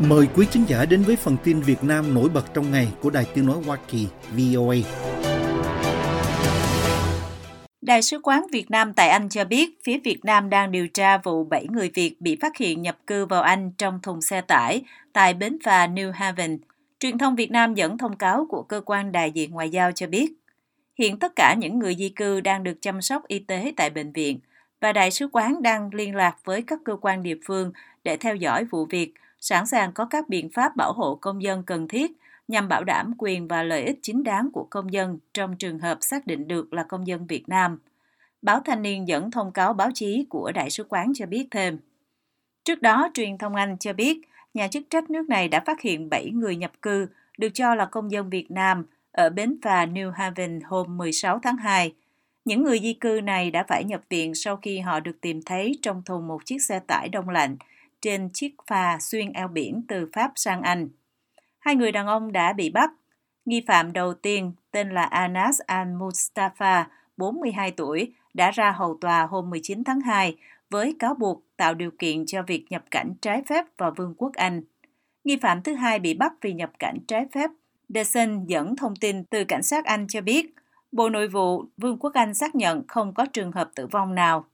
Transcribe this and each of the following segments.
Mời quý khán giả đến với phần tin Việt Nam nổi bật trong ngày của Đài Tiếng Nói Hoa Kỳ VOA. Đại sứ quán Việt Nam tại Anh cho biết phía Việt Nam đang điều tra vụ 7 người Việt bị phát hiện nhập cư vào Anh trong thùng xe tải tại bến phà New Haven. Truyền thông Việt Nam dẫn thông cáo của cơ quan đại diện ngoại giao cho biết, hiện tất cả những người di cư đang được chăm sóc y tế tại bệnh viện và đại sứ quán đang liên lạc với các cơ quan địa phương để theo dõi vụ việc, sẵn sàng có các biện pháp bảo hộ công dân cần thiết nhằm bảo đảm quyền và lợi ích chính đáng của công dân trong trường hợp xác định được là công dân Việt Nam. Báo Thanh niên dẫn thông cáo báo chí của Đại sứ quán cho biết thêm. Trước đó, truyền thông Anh cho biết nhà chức trách nước này đã phát hiện 7 người nhập cư được cho là công dân Việt Nam ở bến phà New Haven hôm 16 tháng 2. Những người di cư này đã phải nhập viện sau khi họ được tìm thấy trong thùng một chiếc xe tải đông lạnh trên chiếc phà xuyên eo biển từ Pháp sang Anh. Hai người đàn ông đã bị bắt. Nghi phạm đầu tiên tên là Anas al-Mustafa, 42 tuổi, đã ra hầu tòa hôm 19 tháng 2 với cáo buộc tạo điều kiện cho việc nhập cảnh trái phép vào Vương quốc Anh. Nghi phạm thứ hai bị bắt vì nhập cảnh trái phép. Desen dẫn thông tin từ cảnh sát Anh cho biết, Bộ Nội vụ Vương quốc Anh xác nhận không có trường hợp tử vong nào.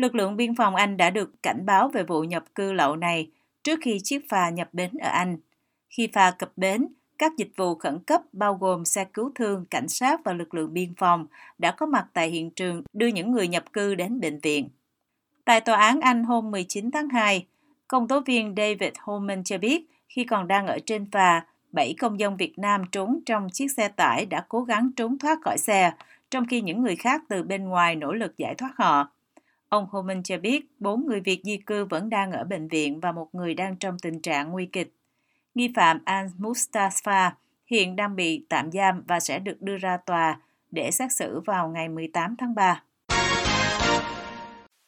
Lực lượng biên phòng Anh đã được cảnh báo về vụ nhập cư lậu này trước khi chiếc phà nhập bến ở Anh. Khi phà cập bến, các dịch vụ khẩn cấp bao gồm xe cứu thương, cảnh sát và lực lượng biên phòng đã có mặt tại hiện trường đưa những người nhập cư đến bệnh viện. Tại tòa án Anh hôm 19 tháng 2, công tố viên David Holman cho biết khi còn đang ở trên phà, bảy công dân Việt Nam trốn trong chiếc xe tải đã cố gắng trốn thoát khỏi xe, trong khi những người khác từ bên ngoài nỗ lực giải thoát họ. Ông Holman cho biết bốn người Việt di cư vẫn đang ở bệnh viện và một người đang trong tình trạng nguy kịch. Nghi phạm al-Mustafa hiện đang bị tạm giam và sẽ được đưa ra tòa để xét xử vào ngày 18 tháng 3.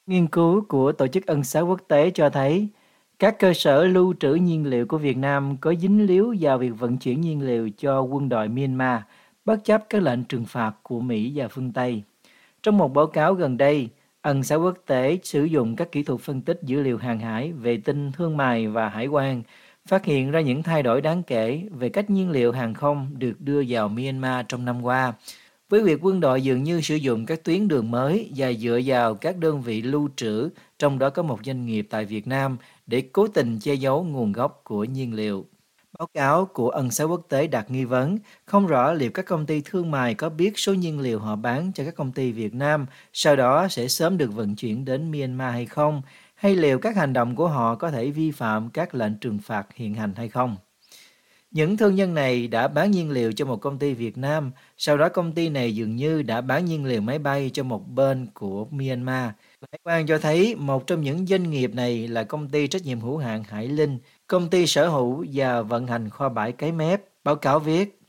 Nghiên cứu của Tổ chức Ân xá Quốc tế cho thấy các cơ sở lưu trữ nhiên liệu của Việt Nam có dính líu vào việc vận chuyển nhiên liệu cho quân đội Myanmar, bất chấp các lệnh trừng phạt của Mỹ và phương Tây. Trong một báo cáo gần đây, Ân xá Quốc tế sử dụng các kỹ thuật phân tích dữ liệu hàng hải, vệ tinh, thương mại và hải quan phát hiện ra những thay đổi đáng kể về cách nhiên liệu hàng không được đưa vào Myanmar trong năm qua, với việc quân đội dường như sử dụng các tuyến đường mới và dựa vào các đơn vị lưu trữ, trong đó có một doanh nghiệp tại Việt Nam, để cố tình che giấu nguồn gốc của nhiên liệu. Báo cáo của ân xá quốc tế đặt nghi vấn không rõ liệu các công ty thương mại có biết số nhiên liệu họ bán cho các công ty Việt Nam sau đó sẽ sớm được vận chuyển đến Myanmar hay không, hay liệu các hành động của họ có thể vi phạm các lệnh trừng phạt hiện hành hay không. Những thương nhân này đã bán nhiên liệu cho một công ty Việt Nam, sau đó công ty này dường như đã bán nhiên liệu máy bay cho một bên của Myanmar. Hải quan cho thấy một trong những doanh nghiệp này là công ty trách nhiệm hữu hạn Hải Linh, công ty sở hữu và vận hành kho bãi cái mép. Báo cáo viết,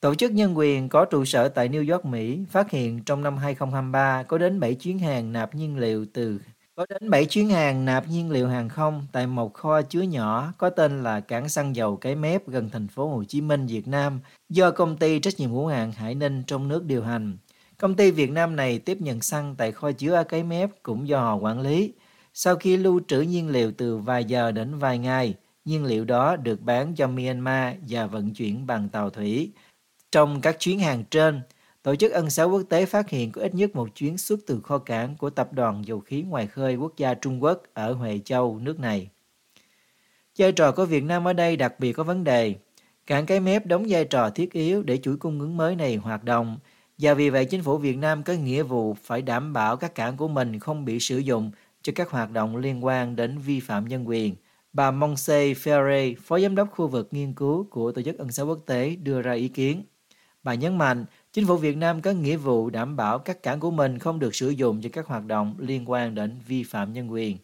Tổ chức nhân quyền có trụ sở tại New York, Mỹ phát hiện trong năm 2023 có đến 7 chuyến hàng nạp nhiên liệu từ có đến 7 chuyến hàng nạp nhiên liệu hàng không tại một kho chứa nhỏ có tên là cảng xăng dầu Cái Mép gần thành phố Hồ Chí Minh, Việt Nam do công ty trách nhiệm hữu hạn Hải Ninh trong nước điều hành. Công ty Việt Nam này tiếp nhận xăng tại kho chứa ở Cái Mép cũng do họ quản lý. Sau khi lưu trữ nhiên liệu từ vài giờ đến vài ngày, nhiên liệu đó được bán cho Myanmar và vận chuyển bằng tàu thủy. Trong các chuyến hàng trên, Tổ chức Ân xá Quốc tế phát hiện có ít nhất một chuyến xuất từ kho cảng của Tập đoàn Dầu khí Ngoài khơi Quốc gia Trung Quốc ở Huệ Châu, nước này. Vai trò của Việt Nam ở đây đặc biệt có vấn đề. Cảng cái mép đóng vai trò thiết yếu để chuỗi cung ứng mới này hoạt động, và vì vậy chính phủ Việt Nam có nghĩa vụ phải đảm bảo các cảng của mình không bị sử dụng cho các hoạt động liên quan đến vi phạm nhân quyền. Bà Monse Ferre, Phó Giám đốc khu vực nghiên cứu của Tổ chức Ân xá Quốc tế đưa ra ý kiến. Bà nhấn mạnh, chính phủ Việt Nam có nghĩa vụ đảm bảo các cảng của mình không được sử dụng cho các hoạt động liên quan đến vi phạm nhân quyền.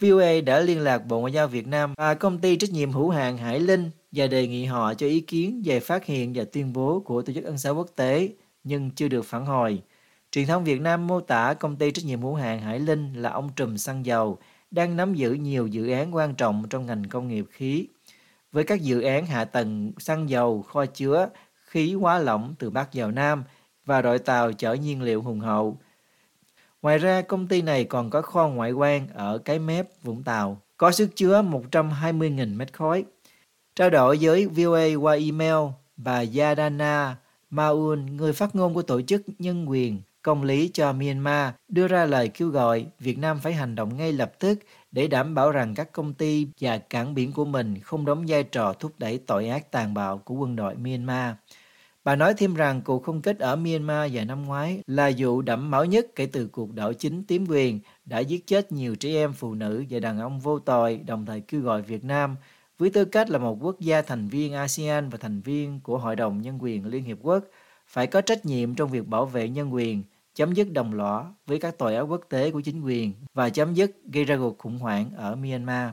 VOA đã liên lạc Bộ Ngoại giao Việt Nam và công ty trách nhiệm hữu hạn Hải Linh và đề nghị họ cho ý kiến về phát hiện và tuyên bố của Tổ chức Ân xá Quốc tế, nhưng chưa được phản hồi. Truyền thông Việt Nam mô tả công ty trách nhiệm hữu hạn Hải Linh là ông trùm xăng dầu, đang nắm giữ nhiều dự án quan trọng trong ngành công nghiệp khí. Với các dự án hạ tầng xăng dầu, kho chứa, khí hóa lỏng từ Bắc vào Nam và đội tàu chở nhiên liệu hùng hậu. Ngoài ra, công ty này còn có kho ngoại quan ở cái mép Vũng Tàu, có sức chứa 120.000 mét khối. Trao đổi với VOA qua email, bà Yadana Maun, người phát ngôn của Tổ chức Nhân quyền Công lý cho Myanmar, đưa ra lời kêu gọi Việt Nam phải hành động ngay lập tức để đảm bảo rằng các công ty và cảng biển của mình không đóng vai trò thúc đẩy tội ác tàn bạo của quân đội Myanmar. Bà nói thêm rằng cuộc không kích ở Myanmar vào năm ngoái là vụ đẫm máu nhất kể từ cuộc đảo chính tiếm quyền đã giết chết nhiều trẻ em, phụ nữ và đàn ông vô tội, đồng thời kêu gọi Việt Nam với tư cách là một quốc gia thành viên ASEAN và thành viên của Hội đồng Nhân quyền Liên Hiệp Quốc phải có trách nhiệm trong việc bảo vệ nhân quyền, chấm dứt đồng lõa với các tội ác quốc tế của chính quyền và chấm dứt gây ra cuộc khủng hoảng ở Myanmar.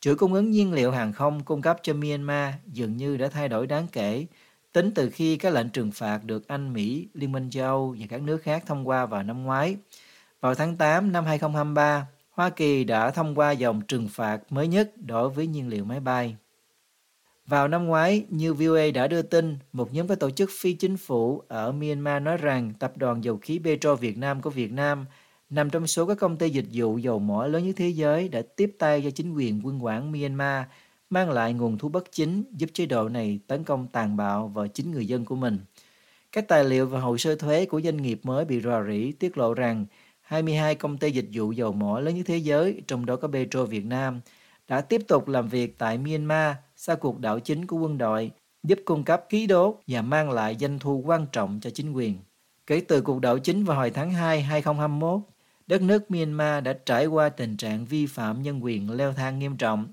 Chuỗi cung ứng nhiên liệu hàng không cung cấp cho Myanmar dường như đã thay đổi đáng kể tính từ khi các lệnh trừng phạt được Anh, Mỹ, Liên minh châu Âu và các nước khác thông qua vào năm ngoái. Vào tháng 8 năm 2023, Hoa Kỳ đã thông qua dòng trừng phạt mới nhất đối với nhiên liệu máy bay. Vào năm ngoái, như VOA đã đưa tin, một nhóm các tổ chức phi chính phủ ở Myanmar nói rằng tập đoàn dầu khí Petro Việt Nam của Việt Nam nằm trong số các công ty dịch vụ dầu mỏ lớn nhất thế giới đã tiếp tay cho chính quyền quân quản Myanmar mang lại nguồn thu bất chính giúp chế độ này tấn công tàn bạo vào chính người dân của mình. Các tài liệu và hồ sơ thuế của doanh nghiệp mới bị rò rỉ tiết lộ rằng 22 công ty dịch vụ dầu mỏ lớn nhất thế giới, trong đó có Petro Việt Nam, đã tiếp tục làm việc tại Myanmar sau cuộc đảo chính của quân đội, giúp cung cấp khí đốt và mang lại doanh thu quan trọng cho chính quyền. Kể từ cuộc đảo chính vào hồi tháng 2 2021, đất nước Myanmar đã trải qua tình trạng vi phạm nhân quyền leo thang nghiêm trọng.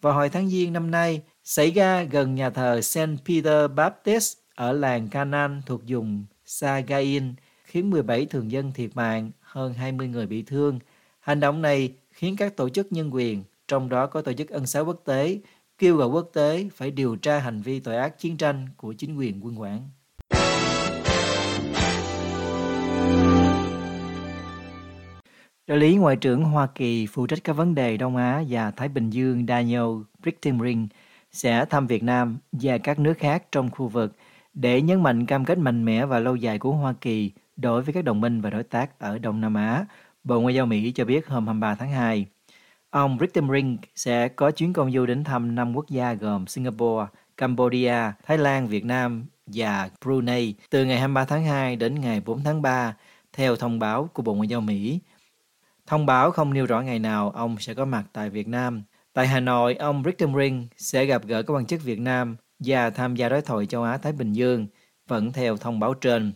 Vào hồi tháng Giêng năm nay, xảy ra gần nhà thờ St. Peter Baptist ở làng Canaan thuộc vùng Sagain, khiến 17 thường dân thiệt mạng, hơn 20 người bị thương. Hành động này khiến các tổ chức nhân quyền, trong đó có tổ chức ân xá quốc tế, kêu gọi quốc tế phải điều tra hành vi tội ác chiến tranh của chính quyền quân quản. Trợ lý Ngoại trưởng Hoa Kỳ phụ trách các vấn đề Đông Á và Thái Bình Dương Daniel Brichtenring sẽ thăm Việt Nam và các nước khác trong khu vực để nhấn mạnh cam kết mạnh mẽ và lâu dài của Hoa Kỳ đối với các đồng minh và đối tác ở Đông Nam Á. Bộ Ngoại giao Mỹ cho biết hôm 23 tháng 2. Ông Ring sẽ có chuyến công du đến thăm năm quốc gia gồm Singapore, Cambodia, Thái Lan, Việt Nam và Brunei từ ngày 23 tháng 2 đến ngày 4 tháng 3, theo thông báo của Bộ Ngoại giao Mỹ. Thông báo không nêu rõ ngày nào ông sẽ có mặt tại Việt Nam. Tại Hà Nội, ông Ring sẽ gặp gỡ các quan chức Việt Nam và tham gia đối thoại châu Á-Thái Bình Dương, vẫn theo thông báo trên.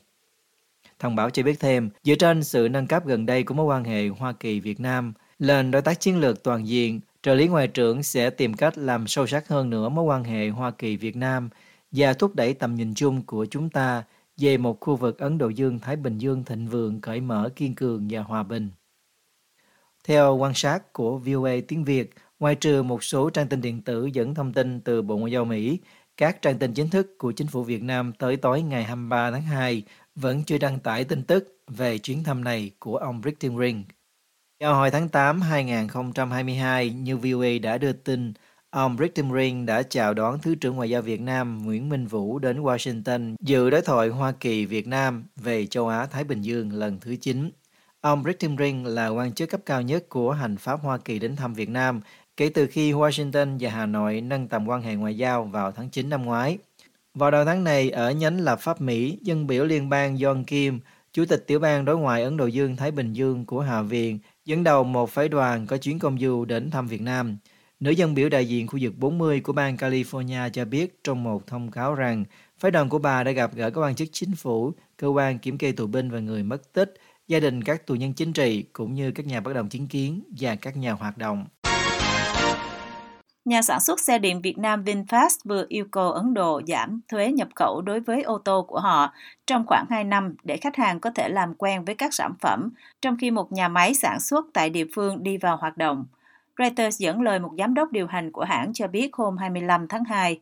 Thông báo cho biết thêm, dựa trên sự nâng cấp gần đây của mối quan hệ Hoa Kỳ-Việt Nam lên đối tác chiến lược toàn diện, trợ lý ngoại trưởng sẽ tìm cách làm sâu sắc hơn nữa mối quan hệ Hoa Kỳ-Việt Nam và thúc đẩy tầm nhìn chung của chúng ta về một khu vực Ấn Độ Dương-Thái Bình Dương thịnh vượng, cởi mở, kiên cường và hòa bình. Theo quan sát của VOA tiếng Việt, ngoài trừ một số trang tin điện tử dẫn thông tin từ Bộ Ngoại giao Mỹ, các trang tin chính thức của chính phủ Việt Nam tới tối ngày 23 tháng 2 vẫn chưa đăng tải tin tức về chuyến thăm này của ông Ring. Vào hồi tháng 8 2022, như VOA đã đưa tin, ông Ring đã chào đón Thứ trưởng Ngoại giao Việt Nam Nguyễn Minh Vũ đến Washington dự đối thoại Hoa Kỳ-Việt Nam về châu Á-Thái Bình Dương lần thứ 9. Ông Ring là quan chức cấp cao nhất của hành pháp Hoa Kỳ đến thăm Việt Nam kể từ khi Washington và Hà Nội nâng tầm quan hệ ngoại giao vào tháng 9 năm ngoái. Vào đầu tháng này, ở nhánh lập pháp Mỹ, dân biểu liên bang John Kim, Chủ tịch tiểu bang đối ngoại Ấn Độ Dương-Thái Bình Dương của Hạ viện, dẫn đầu một phái đoàn có chuyến công du đến thăm Việt Nam. Nữ dân biểu đại diện khu vực 40 của bang California cho biết trong một thông cáo rằng phái đoàn của bà đã gặp gỡ các quan chức chính phủ, cơ quan kiểm kê tù binh và người mất tích, gia đình các tù nhân chính trị cũng như các nhà bất đồng chính kiến và các nhà hoạt động. Nhà sản xuất xe điện Việt Nam VinFast vừa yêu cầu Ấn Độ giảm thuế nhập khẩu đối với ô tô của họ trong khoảng 2 năm để khách hàng có thể làm quen với các sản phẩm, trong khi một nhà máy sản xuất tại địa phương đi vào hoạt động. Reuters dẫn lời một giám đốc điều hành của hãng cho biết hôm 25 tháng 2.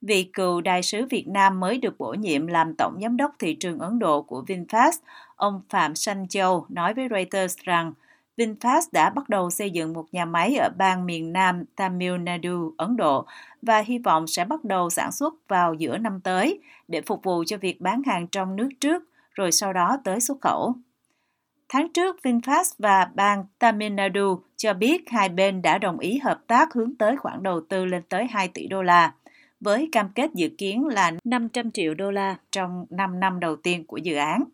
Vị cựu đại sứ Việt Nam mới được bổ nhiệm làm tổng giám đốc thị trường Ấn Độ của VinFast, ông Phạm Sanh Châu nói với Reuters rằng – VinFast đã bắt đầu xây dựng một nhà máy ở bang miền Nam Tamil Nadu, Ấn Độ và hy vọng sẽ bắt đầu sản xuất vào giữa năm tới để phục vụ cho việc bán hàng trong nước trước rồi sau đó tới xuất khẩu. Tháng trước, VinFast và bang Tamil Nadu cho biết hai bên đã đồng ý hợp tác hướng tới khoản đầu tư lên tới 2 tỷ đô la. với cam kết dự kiến là 500 triệu đô la trong 5 năm đầu tiên của dự án.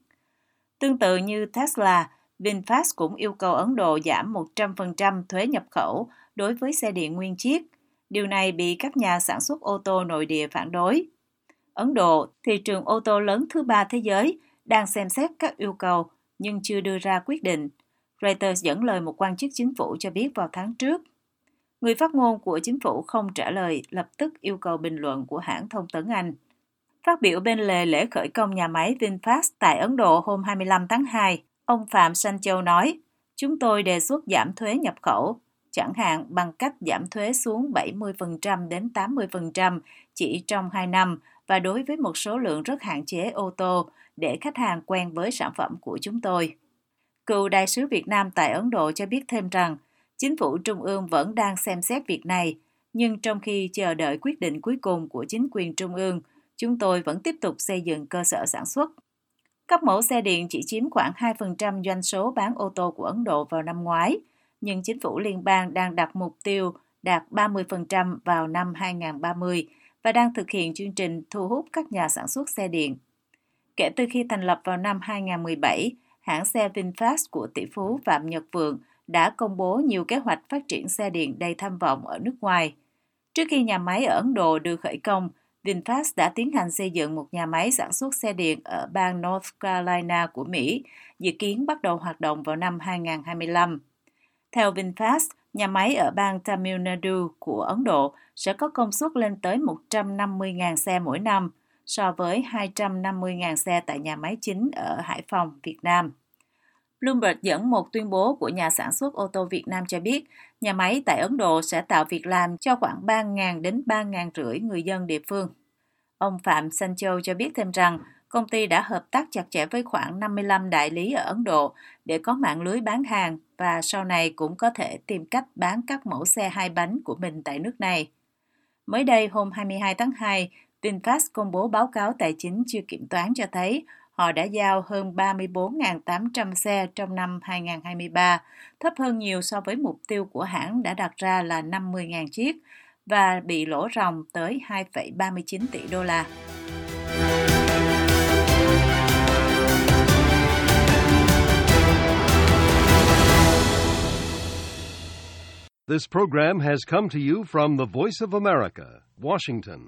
Tương tự như Tesla, VinFast cũng yêu cầu Ấn Độ giảm 100% thuế nhập khẩu đối với xe điện nguyên chiếc. Điều này bị các nhà sản xuất ô tô nội địa phản đối. Ấn Độ, thị trường ô tô lớn thứ ba thế giới, đang xem xét các yêu cầu nhưng chưa đưa ra quyết định. Reuters dẫn lời một quan chức chính phủ cho biết vào tháng trước. Người phát ngôn của chính phủ không trả lời, lập tức yêu cầu bình luận của hãng thông tấn Anh. Phát biểu bên lề lễ khởi công nhà máy VinFast tại Ấn Độ hôm 25 tháng 2, ông Phạm Sanh Châu nói, chúng tôi đề xuất giảm thuế nhập khẩu, chẳng hạn bằng cách giảm thuế xuống 70% đến 80% chỉ trong 2 năm và đối với một số lượng rất hạn chế ô tô để khách hàng quen với sản phẩm của chúng tôi. Cựu đại sứ Việt Nam tại Ấn Độ cho biết thêm rằng, chính phủ trung ương vẫn đang xem xét việc này, nhưng trong khi chờ đợi quyết định cuối cùng của chính quyền trung ương, chúng tôi vẫn tiếp tục xây dựng cơ sở sản xuất. Các mẫu xe điện chỉ chiếm khoảng 2% doanh số bán ô tô của Ấn Độ vào năm ngoái, nhưng chính phủ liên bang đang đặt mục tiêu đạt 30% vào năm 2030 và đang thực hiện chương trình thu hút các nhà sản xuất xe điện. Kể từ khi thành lập vào năm 2017, hãng xe VinFast của tỷ phú Phạm Nhật Vượng đã công bố nhiều kế hoạch phát triển xe điện đầy tham vọng ở nước ngoài. Trước khi nhà máy ở Ấn Độ được khởi công, VinFast đã tiến hành xây dựng một nhà máy sản xuất xe điện ở bang North Carolina của Mỹ, dự kiến bắt đầu hoạt động vào năm 2025. Theo VinFast, nhà máy ở bang Tamil Nadu của Ấn Độ sẽ có công suất lên tới 150.000 xe mỗi năm, so với 250.000 xe tại nhà máy chính ở Hải Phòng, Việt Nam. Bloomberg dẫn một tuyên bố của nhà sản xuất ô tô Việt Nam cho biết, nhà máy tại Ấn Độ sẽ tạo việc làm cho khoảng 3.000 đến 3.000 rưỡi người dân địa phương. Ông Phạm Sancho cho biết thêm rằng, công ty đã hợp tác chặt chẽ với khoảng 55 đại lý ở Ấn Độ để có mạng lưới bán hàng và sau này cũng có thể tìm cách bán các mẫu xe hai bánh của mình tại nước này. Mới đây, hôm 22 tháng 2, VinFast công bố báo cáo tài chính chưa kiểm toán cho thấy họ đã giao hơn 34.800 xe trong năm 2023, thấp hơn nhiều so với mục tiêu của hãng đã đặt ra là 50.000 chiếc và bị lỗ ròng tới 2,39 tỷ đô la. This program has come to you from the Voice of America, Washington.